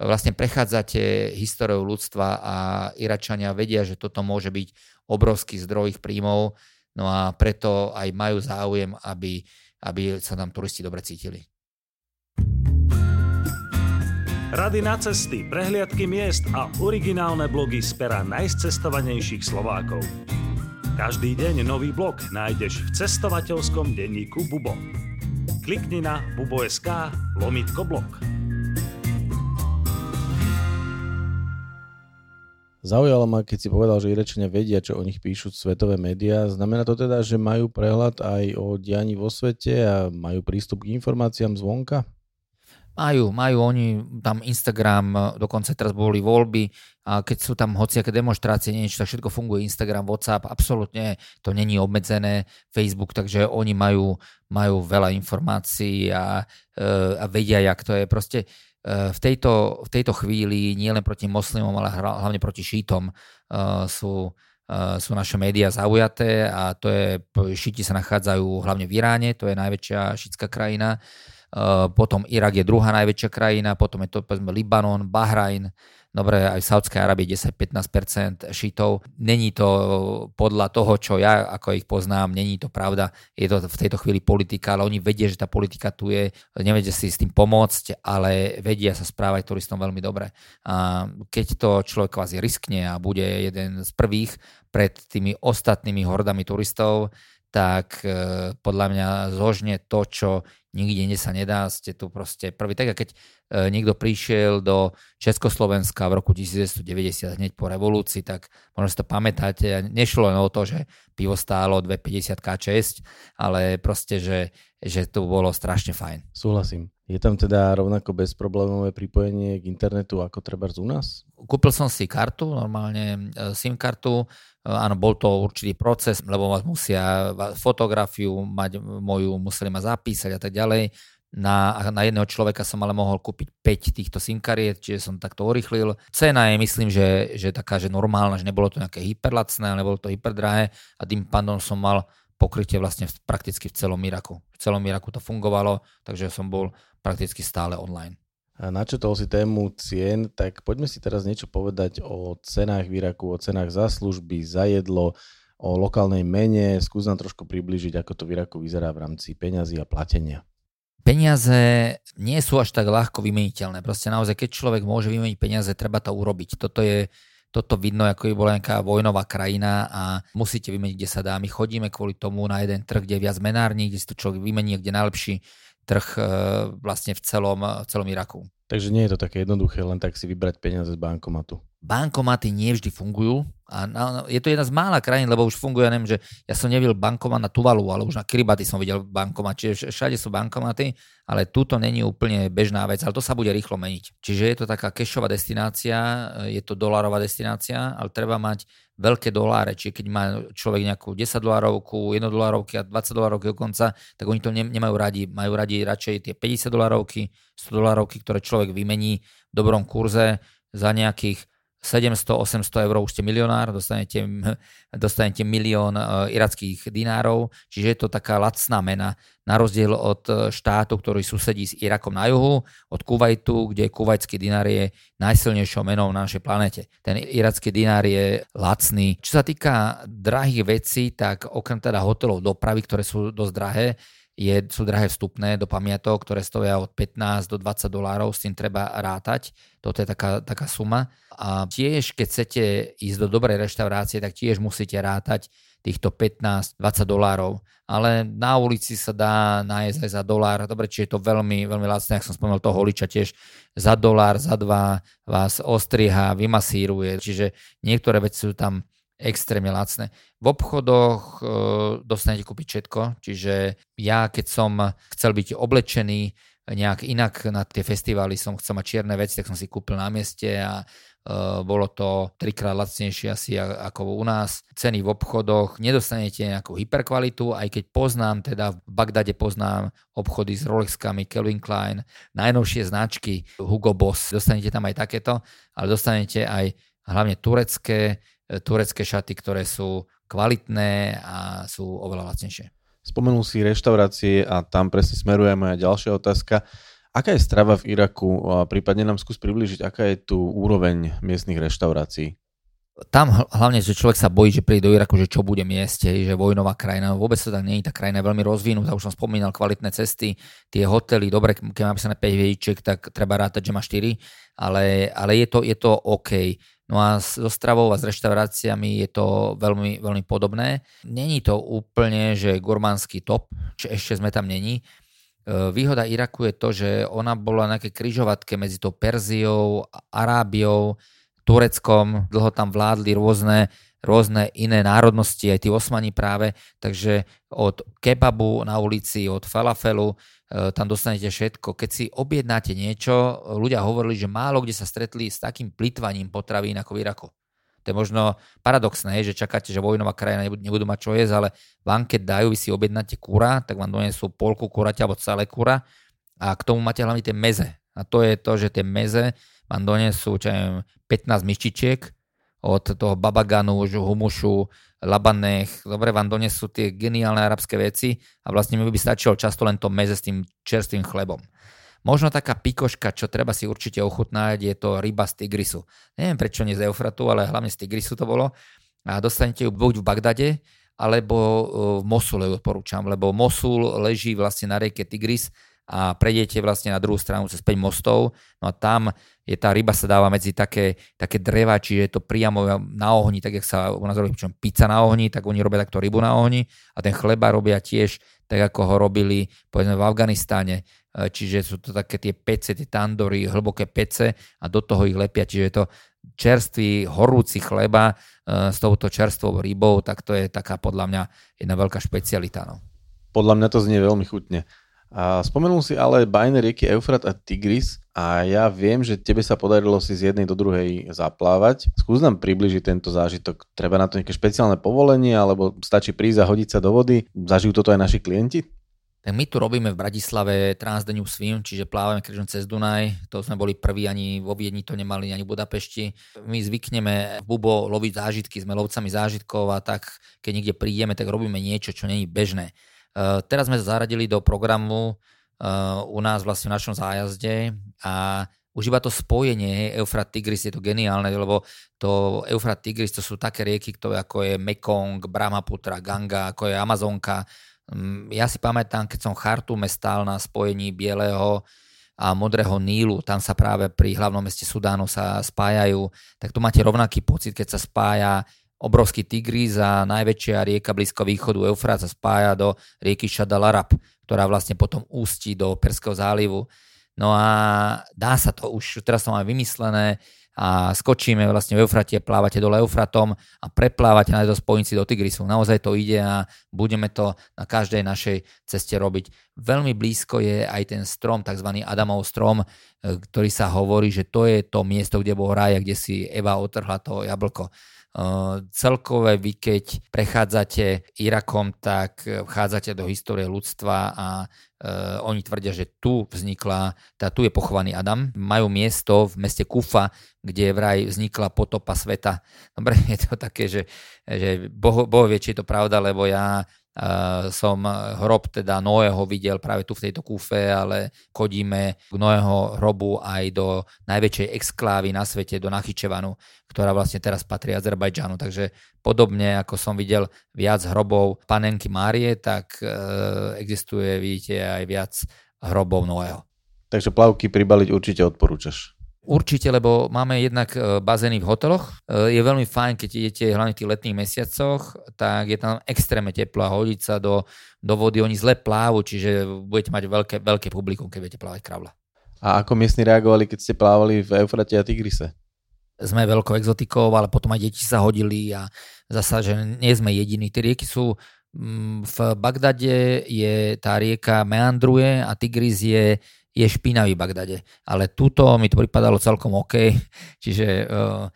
vlastne prechádzate históriou ľudstva a Iračania vedia, že toto môže byť obrovský zdroj ich príjmov, no a preto aj majú záujem, aby, aby sa tam turisti dobre cítili. Rady na cesty, prehliadky miest a originálne blogy z pera najcestovanejších Slovákov. Každý deň nový blog nájdeš v cestovateľskom denníku Bubo. Klikni na bubo.sk lomitko blog. Zaujalo ma, keď si povedal, že Irečania vedia, čo o nich píšu svetové médiá. Znamená to teda, že majú prehľad aj o dianí vo svete a majú prístup k informáciám zvonka? Majú, majú oni tam Instagram, dokonca teraz boli voľby a keď sú tam hociaké demonstrácie, niečo, tak všetko funguje. Instagram, WhatsApp, absolútne to není obmedzené, Facebook, takže oni majú, majú veľa informácií a, e, a vedia, jak to je. Proste e, v tejto, v tejto chvíli nielen proti moslimom, ale hlavne proti šítom e, sú, sú naše médiá zaujaté a to je, šíti sa nachádzajú hlavne v Iráne, to je najväčšia šítska krajina. Eh, potom Irak je druhá najväčšia krajina, potom je to povedzme Libanon, Bahrajn, dobre, aj v Saudskej Arábii 10-15% šítov. Není to podľa toho, čo ja ako ich poznám, není to pravda. Je to v tejto chvíli politika, ale oni vedia, že tá politika tu je, nevedia si s tým pomôcť, ale vedia sa správať turistom veľmi dobre. A keď to človek kvázi riskne a bude jeden z prvých pred tými ostatnými hordami turistov, tak eh, podľa mňa zložne to, čo nikde inde sa nedá, ste tu proste prvý. Tak a keď niekto prišiel do Československa v roku 1990 hneď po revolúcii, tak možno si to pamätáte, nešlo len o to, že pivo stálo 2,50 K6, ale proste, že, že to bolo strašne fajn. Súhlasím. Je tam teda rovnako bezproblémové pripojenie k internetu ako treba u nás? Kúpil som si kartu, normálne e, SIM kartu, e, áno, bol to určitý proces, lebo vás musia fotografiu mať moju, museli ma zapísať a tak ďalej. Na, na jedného človeka som ale mohol kúpiť 5 týchto SIM kariet, čiže som takto urychlil. Cena je, myslím, že, že taká, že normálna, že nebolo to nejaké hyperlacné, nebolo to hyperdrahé a tým pádom som mal pokrytie vlastne prakticky v celom Iraku. V celom Iraku to fungovalo, takže som bol prakticky stále online. A načetol si tému cien, tak poďme si teraz niečo povedať o cenách v Iraku, o cenách za služby, za jedlo, o lokálnej mene. Skús nám trošku približiť, ako to v Iraku vyzerá v rámci peňazí a platenia. Peniaze nie sú až tak ľahko vymeniteľné. Proste naozaj, keď človek môže vymeniť peniaze, treba to urobiť. Toto je toto vidno, ako by bola nejaká vojnová krajina a musíte vymeniť, kde sa dá. My chodíme kvôli tomu na jeden trh, kde je viac menární, kde si to človek vymení, kde najlepší trh e, vlastne v celom, v celom Iraku. Takže nie je to také jednoduché len tak si vybrať peniaze z bankomatu. Bankomaty nie vždy fungujú a je to jedna z mála krajín, lebo už funguje, neviem, že ja som nevidel bankomat na Tuvalu, ale už na Kiribati som videl bankomat, čiže všade sú bankomaty, ale túto není úplne bežná vec, ale to sa bude rýchlo meniť. Čiže je to taká kešová destinácia, je to dolárová destinácia, ale treba mať veľké doláre, čiže keď má človek nejakú 10 dolárovku, 1 dolárovky a 20 dolárovky dokonca, tak oni to nemajú radi. Majú radi radšej tie 50 dolárovky, 100 dolárovky, ktoré človek vymení v dobrom kurze za nejakých 700-800 eur už ste milionár, dostanete, dostanete milión uh, irackých dinárov, čiže je to taká lacná mena, na rozdiel od e, štátu, ktorý susedí s Irakom na juhu, od Kuwaitu, kde kuvajský dinár je najsilnejšou menou na našej planete. Ten iracký dinár je lacný. Čo sa týka drahých vecí, tak okrem teda hotelov dopravy, ktoré sú dosť drahé, je, sú drahé vstupné do pamiatok, ktoré stoja od 15 do 20 dolárov, s tým treba rátať. Toto je taká, taká suma. A tiež, keď chcete ísť do dobrej reštaurácie, tak tiež musíte rátať týchto 15-20 dolárov. Ale na ulici sa dá nájsť aj za dolár. Dobre, či je to veľmi, veľmi lacné, ak som spomenul toho holiča tiež za dolár, za dva vás ostriha, vymasíruje. Čiže niektoré veci sú tam extrémne lacné. V obchodoch e, dostanete kúpiť všetko, čiže ja keď som chcel byť oblečený nejak inak na tie festivály, som chcel mať čierne veci, tak som si kúpil na mieste a e, bolo to trikrát lacnejšie asi ako u nás. Ceny v obchodoch, nedostanete nejakú hyperkvalitu, aj keď poznám, teda v Bagdade poznám obchody s Rolexkami, Calvin Klein, najnovšie značky Hugo Boss, dostanete tam aj takéto, ale dostanete aj hlavne turecké, turecké šaty, ktoré sú kvalitné a sú oveľa lacnejšie. Spomenul si reštaurácie a tam presne smeruje moja ďalšia otázka. Aká je strava v Iraku? A prípadne nám skús približiť, aká je tu úroveň miestnych reštaurácií? Tam hlavne, že človek sa bojí, že príde do Iraku, že čo bude mieste, že vojnová krajina. Vôbec to tak nie je, tá krajina je veľmi rozvinutá, už som spomínal kvalitné cesty, tie hotely, dobre, keď má napísané 5 hviezdičiek, tak treba rátať, že má 4, ale, ale je, to, je to OK. No a so stravou a s reštauráciami je to veľmi, veľmi podobné. Není to úplne, že gurmánsky top, že ešte sme tam není. E, výhoda Iraku je to, že ona bola nejaké kryžovatke medzi tou Perziou, Arábiou, Tureckom. Dlho tam vládli rôzne, rôzne iné národnosti, aj tí osmani práve. Takže od kebabu na ulici, od falafelu tam dostanete všetko. Keď si objednáte niečo, ľudia hovorili, že málo kde sa stretli s takým plitvaním potravín ako v Iraku. To je možno paradoxné, že čakáte, že vojnová krajina nebudú mať čo jesť, ale vám keď dajú, vy si objednáte kura, tak vám donesú polku kuraťa alebo celé kura a k tomu máte hlavne tie meze. A to je to, že tie meze vám donesú čo neviem, 15 myštičiek od toho babaganu, humušu, labanech, dobre vám donesú tie geniálne arabské veci a vlastne mi by stačilo často len to meze s tým čerstvým chlebom. Možno taká pikoška, čo treba si určite ochutnať, je to ryba z Tigrisu. Neviem prečo nie z Eufratu, ale hlavne z Tigrisu to bolo. A dostanete ju buď v Bagdade, alebo e, v Mosule odporúčam, lebo Mosul leží vlastne na rieke Tigris a prejdete vlastne na druhú stranu cez 5 mostov, no a tam je tá ryba sa dáva medzi také, také dreva, čiže je to priamo na ohni, tak jak sa u nás robí pizza na ohni, tak oni robia takto rybu na ohni a ten chleba robia tiež tak, ako ho robili povedzme v Afganistáne E, čiže sú to také tie pece, tie tandory, hlboké pece a do toho ich lepia, čiže je to čerstvý, horúci chleba e, s touto čerstvou rybou, tak to je taká podľa mňa jedna veľká špecialita. No. Podľa mňa to znie veľmi chutne. A spomenul si ale bajné rieky Eufrat a Tigris a ja viem, že tebe sa podarilo si z jednej do druhej zaplávať. Skús nám približiť tento zážitok. Treba na to nejaké špeciálne povolenie alebo stačí prísť a hodiť sa do vody? Zažijú toto aj naši klienti? Tak my tu robíme v Bratislave Transdeniu Swim, čiže plávame križom cez Dunaj. To sme boli prví, ani vo Viedni to nemali, ani v Budapešti. My zvykneme v Bubo loviť zážitky, sme lovcami zážitkov a tak, keď niekde prídeme, tak robíme niečo, čo není bežné. Uh, teraz sme zaradili do programu uh, u nás vlastne v našom zájazde a už iba to spojenie Eufrat Tigris je to geniálne, lebo to Eufrat Tigris to sú také rieky, ktoré ako je Mekong, Brahmaputra, Ganga, ako je Amazonka, Mm, ja si pamätám, keď som Chartume stál na spojení Bieleho a Modrého Nílu, tam sa práve pri hlavnom meste Sudánu sa spájajú, tak tu máte rovnaký pocit, keď sa spája obrovský Tigris a najväčšia rieka Blízko východu Eufrat sa spája do rieky Shadalarab, ktorá vlastne potom ústí do Perského zálivu. No a dá sa to už, teraz to máme vymyslené, a skočíme vlastne v Eufrate, plávate dole Eufratom a preplávate na to spojnici do Tigrisu. Naozaj to ide a budeme to na každej našej ceste robiť. Veľmi blízko je aj ten strom, tzv. Adamov strom, e, ktorý sa hovorí, že to je to miesto, kde bol raj, kde si Eva otrhla to jablko. Celkové vy keď prechádzate Irakom, tak vchádzate do histórie ľudstva a uh, oni tvrdia, že tu vznikla, teda tu je pochovaný Adam. Majú miesto v meste Kufa, kde vraj vznikla potopa sveta. Dobre, je to také, že, že boh, boh vie, či je to pravda, lebo ja Uh, som hrob teda Noého videl práve tu v tejto kúfe, ale chodíme k Noého hrobu aj do najväčšej exklávy na svete, do Nachyčevanu, ktorá vlastne teraz patrí Azerbajdžanu. Takže podobne ako som videl viac hrobov panenky Márie, tak uh, existuje, vidíte, aj viac hrobov Noého. Takže plavky pribaliť určite odporúčaš. Určite, lebo máme jednak e, bazény v hoteloch. E, je veľmi fajn, keď idete hlavne v tých letných mesiacoch, tak je tam extrémne teplo a hodiť sa do, do vody. Oni zle plávu, čiže budete mať veľké, veľké publikum, keď budete plávať kravla. A ako miestni reagovali, keď ste plávali v Eufrate a Tigrise? Sme veľkou exotikou, ale potom aj deti sa hodili a zasa, že nie sme jediní. Tie rieky sú mm, v Bagdade je tá rieka meandruje a Tigris je je špinavý Bagdade. Ale túto mi to pripadalo celkom OK, čiže uh,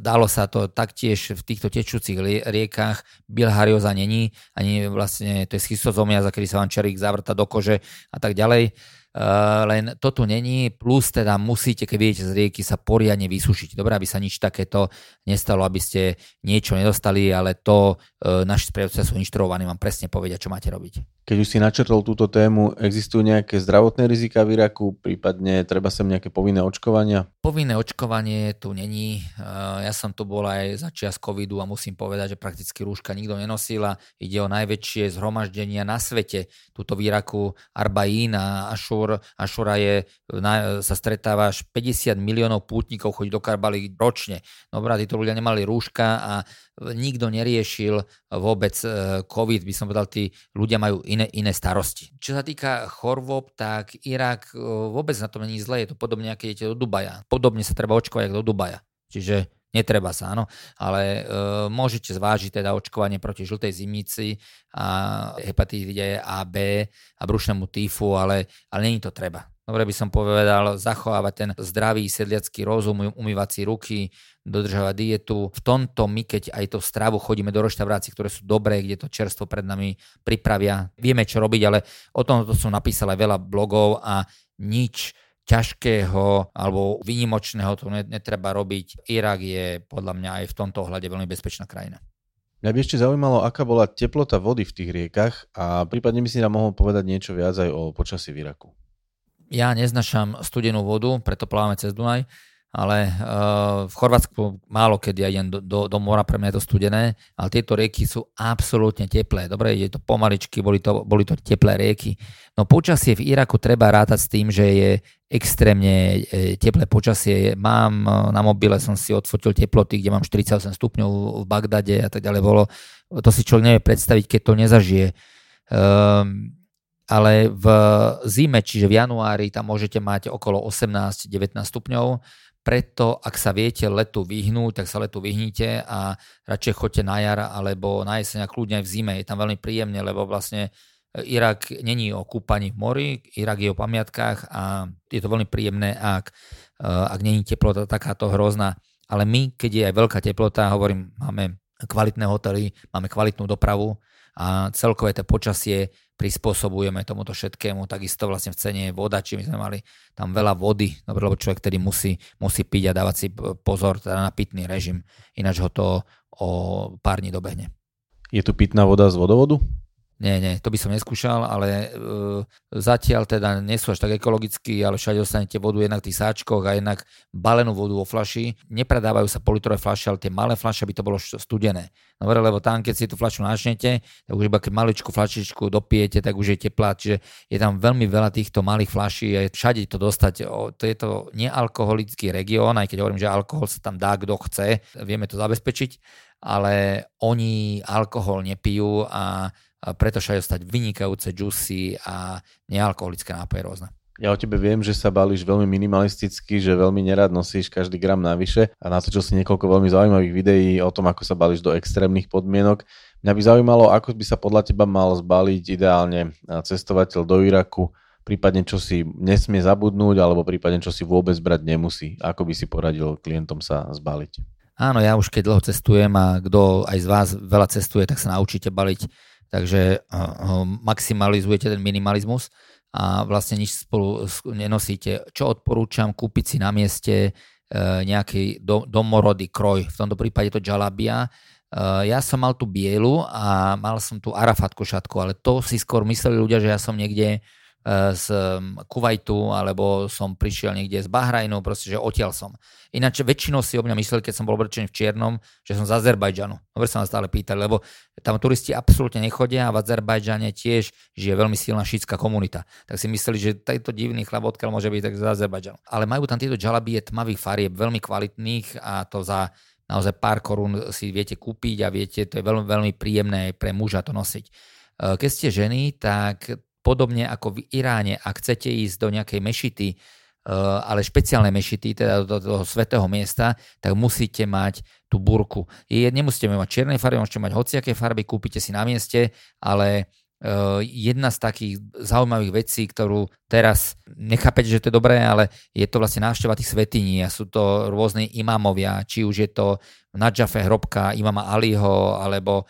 dalo sa to taktiež v týchto tečúcich riekach. Bilharioza není, ani vlastne to je schistozomiaza, kedy sa vám čerík zavrta do kože a tak ďalej. Uh, len to tu není, plus teda musíte, keď viete z rieky, sa poriadne vysušiť. Dobre, aby sa nič takéto nestalo, aby ste niečo nedostali, ale to naši sprievodcovia sú inštruovaní vám presne povedia, čo máte robiť. Keď už si načrtol túto tému, existujú nejaké zdravotné rizika v Iraku, prípadne treba sem nejaké povinné očkovania? Povinné očkovanie tu není. Ja som tu bol aj za čas covidu a musím povedať, že prakticky rúška nikto nenosila. Ide o najväčšie zhromaždenia na svete. Tuto v Iraku Arbaín a Ašur. Ašura je, sa stretáva až 50 miliónov pútnikov chodí do Karbali ročne. Dobre, títo ľudia nemali rúška a nikto neriešil vôbec e, COVID, by som povedal, tí ľudia majú iné, iné starosti. Čo sa týka chorôb, tak Irak e, vôbec na tom není zle, je to podobne, keď idete do Dubaja. Podobne sa treba očkovať ako do Dubaja. Čiže Netreba sa, áno, ale e, môžete zvážiť teda očkovanie proti žltej zimnici a hepatitide A, B a brušnému týfu, ale, ale není to treba. Dobre by som povedal, zachovávať ten zdravý sedliacký rozum, um, umývať si ruky, dodržovať dietu. V tomto my, keď aj to stravu chodíme do reštaurácií, ktoré sú dobré, kde to čerstvo pred nami pripravia, vieme čo robiť, ale o tom to som napísal aj veľa blogov a nič ťažkého alebo výnimočného to netreba robiť. Irak je podľa mňa aj v tomto ohľade veľmi bezpečná krajina. Mňa by ešte zaujímalo, aká bola teplota vody v tých riekach a prípadne by si nám mohol povedať niečo viac aj o počasí v Iraku. Ja neznašam studenú vodu, preto plávame cez Dunaj ale uh, v Chorvátsku málo kedy ja idem do, do, do mora, pre mňa je to studené, ale tieto rieky sú absolútne teplé. Dobre, je to pomaličky, boli to, boli to teplé rieky. No počasie v Iraku treba rátať s tým, že je extrémne e, teplé počasie. Mám e, na mobile, som si odfotil teploty, kde mám 48 stupňov v Bagdade a tak ďalej. Bolo, to si človek nevie predstaviť, keď to nezažije. Um, ale v zime, čiže v januári, tam môžete mať okolo 18-19 stupňov preto, ak sa viete letu vyhnúť, tak sa letu vyhnite a radšej choďte na jar alebo na jeseň a kľudne aj v zime. Je tam veľmi príjemne, lebo vlastne e, Irak není o kúpaní v mori, Irak je o pamiatkách a je to veľmi príjemné, ak, e, ak není teplota takáto hrozná. Ale my, keď je aj veľká teplota, hovorím, máme kvalitné hotely, máme kvalitnú dopravu a celkové to počasie prispôsobujeme tomuto všetkému. Takisto vlastne v cene je voda, či my sme mali tam veľa vody, dobre, lebo človek tedy musí, musí piť a dávať si pozor teda na pitný režim, ináč ho to o pár dní dobehne. Je tu pitná voda z vodovodu? Nie, nie, to by som neskúšal, ale uh, zatiaľ teda nie sú až tak ekologickí, ale všade dostanete vodu jednak v tých sáčkoch a jednak balenú vodu vo flaši. Nepredávajú sa politrové flaše, ale tie malé flaše by to bolo studené. Dobre, lebo tam, keď si tú flašu načnete, tak už iba keď maličku flašičku dopijete, tak už je teplá. Čiže je tam veľmi veľa týchto malých flaší a všade to dostať. O, to je to nealkoholický región, aj keď hovorím, že alkohol sa tam dá, kto chce, vieme to zabezpečiť, ale oni alkohol nepijú a a preto sa stať vynikajúce juicy a nealkoholické nápoje rôzne. Ja o tebe viem, že sa balíš veľmi minimalisticky, že veľmi nerad nosíš každý gram navyše a natočil si niekoľko veľmi zaujímavých videí o tom, ako sa balíš do extrémnych podmienok. Mňa by zaujímalo, ako by sa podľa teba mal zbaliť ideálne cestovateľ do Iraku, prípadne čo si nesmie zabudnúť, alebo prípadne čo si vôbec brať nemusí. Ako by si poradil klientom sa zbaliť? Áno, ja už keď dlho cestujem a kto aj z vás veľa cestuje, tak sa naučíte baliť takže uh, maximalizujete ten minimalizmus a vlastne nič spolu nenosíte. Čo odporúčam, kúpiť si na mieste uh, nejaký do, domorodý kroj, v tomto prípade to Jalabia. Uh, ja som mal tú bielu a mal som tú Arafat košatku, ale to si skôr mysleli ľudia, že ja som niekde Eh, z mm, Kuwaitu, alebo som prišiel niekde z Bahrajnu, proste, že odtiaľ som. Ináč väčšinou si o mňa mysleli, keď som bol obrečený v čiernom, že som z Azerbajdžanu. Dobre sa ma stále pýtali, lebo tam turisti absolútne nechodia a v Azerbajdžane tiež žije veľmi silná šítska komunita. Tak si mysleli, že tento divný chlap odkiaľ môže byť tak z Azerbajdžanu. Ale majú tam tieto džalabie tmavých farieb, veľmi kvalitných a to za naozaj pár korún si viete kúpiť a viete, to je veľmi, veľmi príjemné pre muža to nosiť. Eh, keď ste ženy, tak podobne ako v Iráne, ak chcete ísť do nejakej mešity, eh, ale špeciálne mešity, teda do toho svetého miesta, tak musíte mať tú burku. Nemusíte mať čiernej farby, môžete mať hociaké farby, kúpite si na mieste, ale eh, jedna z takých zaujímavých vecí, ktorú teraz nechápete, že to je dobré, ale je to vlastne návšteva tých svetiní a sú to rôzne imámovia, či už je to v Nadžafe hrobka imama Aliho, alebo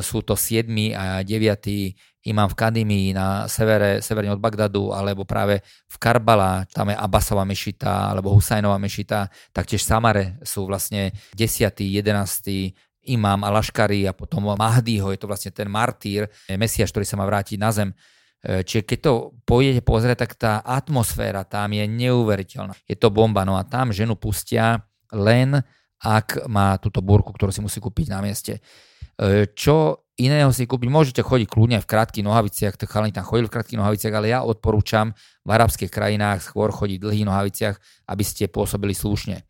sú to 7. a 9 imám v Kadimi na severe, severne od Bagdadu, alebo práve v Karbala, tam je Abbasová mešita, alebo Husajnová mešita, taktiež Samare sú vlastne 10., 11., imám Alaškari a potom Mahdiho, je to vlastne ten martýr, Mesiaš, ktorý sa má vrátiť na zem. E, čiže keď to pôjdete pozrieť, tak tá atmosféra tam je neuveriteľná. Je to bomba. No a tam ženu pustia len ak má túto búrku, ktorú si musí kúpiť na mieste. E, čo iného si kúpiť. Môžete chodiť kľudne v krátkých nohaviciach, to chalani tam chodili v krátkých nohaviciach, ale ja odporúčam v arabských krajinách skôr chodiť v dlhých nohaviciach, aby ste pôsobili slušne.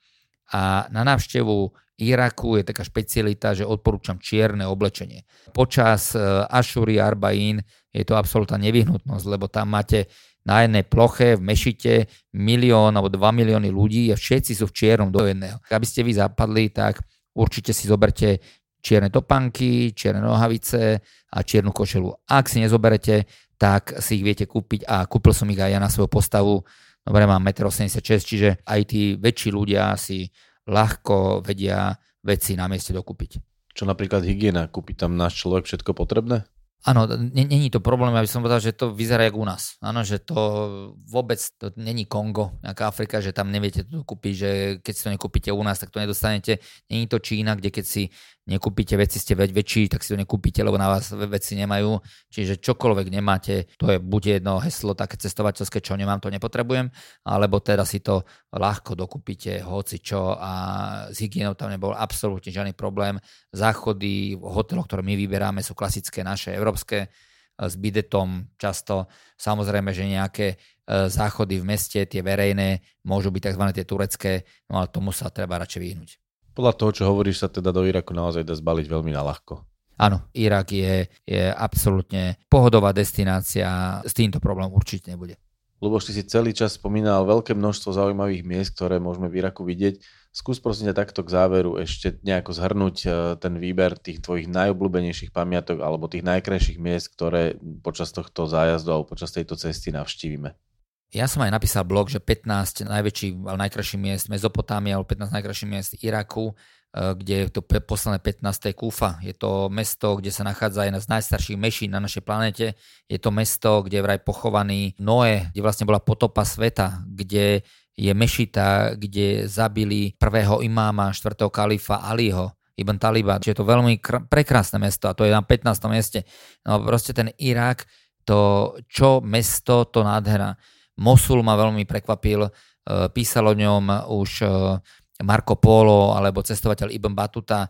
A na návštevu Iraku je taká špecialita, že odporúčam čierne oblečenie. Počas uh, Ashuri Arbaín je to absolútna nevyhnutnosť, lebo tam máte na jednej ploche v Mešite milión alebo dva milióny ľudí a všetci sú v čiernom do jedného. Aby ste vy zapadli, tak určite si zoberte čierne topanky, čierne nohavice a čiernu košelu. Ak si nezoberete, tak si ich viete kúpiť a kúpil som ich aj ja na svoju postavu. Dobre, mám 1,86 m, čiže aj tí väčší ľudia si ľahko vedia veci na mieste dokúpiť. Čo napríklad hygiena? Kúpi tam náš človek všetko potrebné? Áno, není to problém, aby som povedal, že to vyzerá jak u nás. Áno, že to vôbec to není Kongo, nejaká Afrika, že tam neviete to kúpiť, že keď si to nekúpite u nás, tak to nedostanete. Není to Čína, kde keď si nekúpite veci, ste väčší, tak si to nekúpite, lebo na vás veci nemajú. Čiže čokoľvek nemáte, to je buď jedno heslo také cestovateľské, čo nemám, to nepotrebujem, alebo teda si to ľahko dokúpite hoci čo a s hygienou tam nebol absolútne žiadny problém. Záchody v hoteloch, ktoré my vyberáme, sú klasické naše európske s bidetom často. Samozrejme, že nejaké e, záchody v meste, tie verejné, môžu byť tzv. tie turecké, no ale tomu sa treba radšej vyhnúť. Podľa toho, čo hovoríš, sa teda do Iraku naozaj dá zbaliť veľmi na ľahko. Áno, Irak je, je absolútne pohodová destinácia, s týmto problém určite nebude. Luboš, ty si celý čas spomínal veľké množstvo zaujímavých miest, ktoré môžeme v Iraku vidieť. Skús prosím ťa takto k záveru ešte nejako zhrnúť e, ten výber tých tvojich najobľúbenejších pamiatok alebo tých najkrajších miest, ktoré počas tohto zájazdu alebo počas tejto cesty navštívime. Ja som aj napísal blog, že 15 najväčších, ale najkrajších miest Mezopotámia, alebo 15 najkrajších miest Iraku, eh, kde je to posledné 15. Kúfa. Je to mesto, kde sa nachádza jedna z najstarších mešín na našej planete. Je to mesto, kde je vraj pochovaný Noé, kde vlastne bola potopa sveta, kde je mešita, kde zabili prvého imáma, štvrtého kalifa Aliho, Ibn Taliba. Čiže je to veľmi kr- prekrásne mesto a to je na 15. mieste. No proste ten Irak, to čo mesto, to nádhera. Mosul ma veľmi prekvapil, e, písal o ňom už e, Marco Polo alebo cestovateľ Ibn Batuta, e,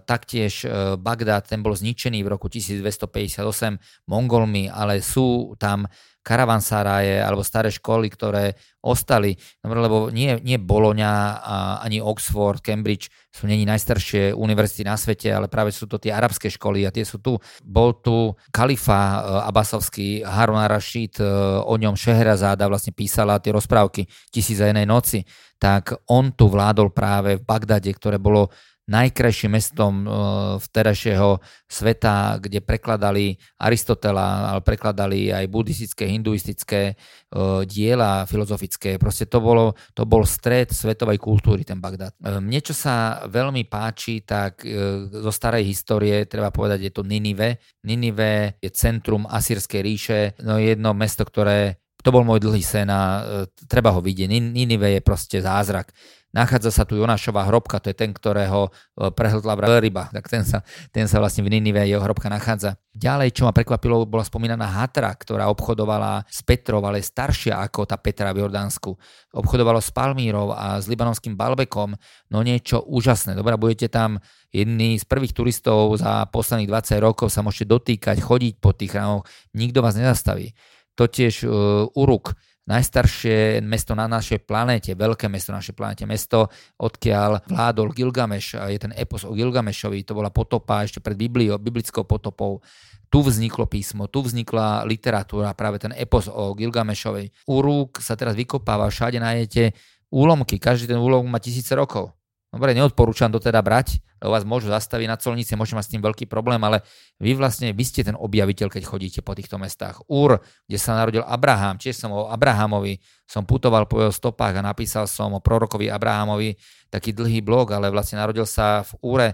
taktiež Bagdad, ten bol zničený v roku 1258 Mongolmi, ale sú tam karavansáraje alebo staré školy, ktoré ostali, lebo nie, nie Boloňa ani Oxford, Cambridge sú není najstaršie univerzity na svete, ale práve sú to tie arabské školy a tie sú tu. Bol tu kalifa e, Abbasovský, Harun Rashid, e, o ňom Šehrazáda vlastne písala tie rozprávky Tisíc a jednej noci, tak on tu vládol práve v Bagdade, ktoré bolo najkrajším mestom eh, vtedajšieho sveta, kde prekladali Aristotela, ale prekladali aj buddhistické, hinduistické eh, diela filozofické. Proste to, bolo, to bol stred svetovej kultúry, ten Bagdad. Eh, mne, čo sa veľmi páči, tak zo starej histórie, treba povedať, je to Ninive. Ninive je centrum Asýrskej ríše, no jedno mesto, ktoré to bol môj dlhý sen a treba ho vidieť. Ninive je proste zázrak. Nachádza sa tu Jonášová hrobka, to je ten, ktorého e, prehltla ryba, tak ten sa, ten sa vlastne v Ninive jeho hrobka nachádza. Ďalej, čo ma prekvapilo, bola spomínaná Hatra, ktorá obchodovala s Petrov, ale staršia ako tá Petra v Jordánsku. Obchodovalo s Palmírov a s libanovským Balbekom, no niečo úžasné. Dobre, budete tam jedni z prvých turistov za posledných 20 rokov sa môžete dotýkať, chodiť po tých chrámoch, nikto vás nezastaví. To tiež uh, Uruk, najstaršie mesto na našej planéte, veľké mesto na našej planéte, mesto, odkiaľ vládol Gilgameš, je ten epos o Gilgamešovi, to bola potopa ešte pred Bibliou, biblickou potopou. Tu vzniklo písmo, tu vznikla literatúra, práve ten epos o Gilgamešovi. Urúk sa teraz vykopáva, všade nájdete úlomky, každý ten úlomok má tisíce rokov. Dobre, neodporúčam to teda brať, lebo vás môžu zastaviť na colnici, môžete mať s tým veľký problém, ale vy vlastne, vy ste ten objaviteľ, keď chodíte po týchto mestách. Úr, kde sa narodil Abraham, tiež som o Abrahamovi, som putoval po jeho stopách a napísal som o prorokovi Abrahamovi taký dlhý blog, ale vlastne narodil sa v Úre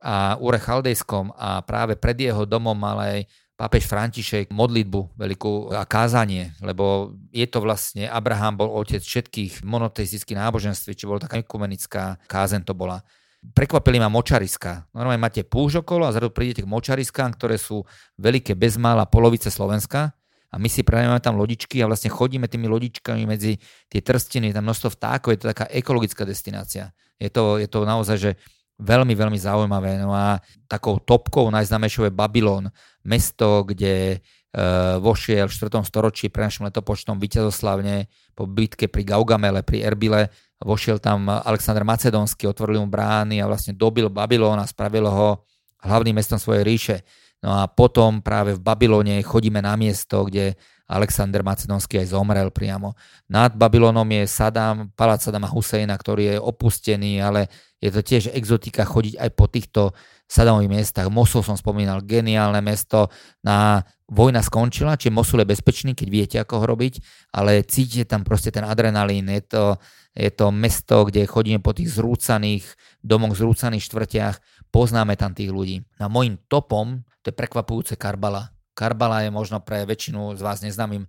a Úre Chaldejskom a práve pred jeho domom mal aj pápež František modlitbu veľkú a kázanie, lebo je to vlastne, Abraham bol otec všetkých monoteistických náboženství, či bola taká ekumenická kázen to bola. Prekvapili ma močariska. Normálne máte púž okolo a zrazu prídete k močariskám, ktoré sú veľké bezmála polovice Slovenska a my si prejavíme tam lodičky a vlastne chodíme tými lodičkami medzi tie trstiny, tam množstvo vtákov, je to taká ekologická destinácia. Je to, je to naozaj, že veľmi, veľmi zaujímavé. No a takou topkou najznámejšou je Babylon, mesto, kde uh, vošiel v 4. storočí pre našim letopočtom víťazoslavne po bitke pri Gaugamele, pri Erbile. Vošiel tam Alexander Macedónsky, otvoril mu brány a vlastne dobil Babylon a spravil ho hlavným mestom svojej ríše. No a potom práve v Babylone chodíme na miesto, kde Alexander Macedonský aj zomrel priamo. Nad Babylonom je Saddam, palác Sadama Husejna, ktorý je opustený, ale je to tiež exotika chodiť aj po týchto Sadamových miestach. Mosul som spomínal, geniálne mesto. Na vojna skončila, či Mosul je bezpečný, keď viete, ako ho robiť, ale cítite tam proste ten adrenalín. Je to, je to mesto, kde chodíme po tých zrúcaných domoch, zrúcaných štvrtiach, poznáme tam tých ľudí. Na môjim topom, to je prekvapujúce Karbala. Karbala je možno pre väčšinu z vás neznámym e,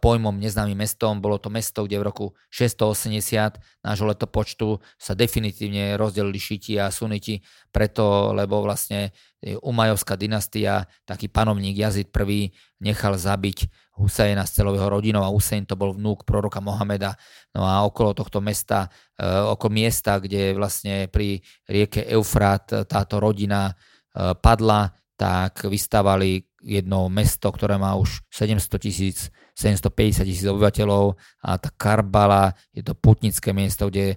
pojmom, neznámym mestom. Bolo to mesto, kde v roku 680 nášho letopočtu sa definitívne rozdelili šiti a suniti, preto, lebo vlastne Umajovská dynastia, taký panovník Jazid I nechal zabiť Husajna z celového rodinou a Husajn to bol vnúk proroka Mohameda. No a okolo tohto mesta, e, okolo miesta, kde vlastne pri rieke Eufrat táto rodina e, padla, tak vystavali jedno mesto, ktoré má už 700 tisíc, 750 tisíc obyvateľov a tá Karbala je to putnické miesto, kde e,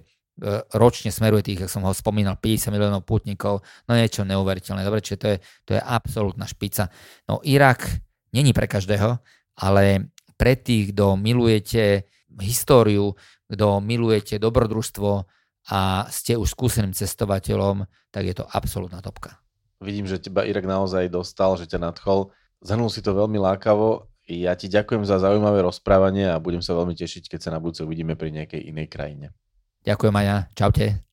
ročne smeruje tých, ako som ho spomínal, 50 miliónov putníkov, no niečo neuveriteľné. Dobre, čiže to je, to je absolútna špica. No Irak není pre každého, ale pre tých, kto milujete históriu, kto milujete dobrodružstvo a ste už skúseným cestovateľom, tak je to absolútna topka. Vidím, že teba Irak naozaj dostal, že ťa nadchol. Zhrnul si to veľmi lákavo. Ja ti ďakujem za zaujímavé rozprávanie a budem sa veľmi tešiť, keď sa na budúce uvidíme pri nejakej inej krajine. Ďakujem aj ja. Čaute.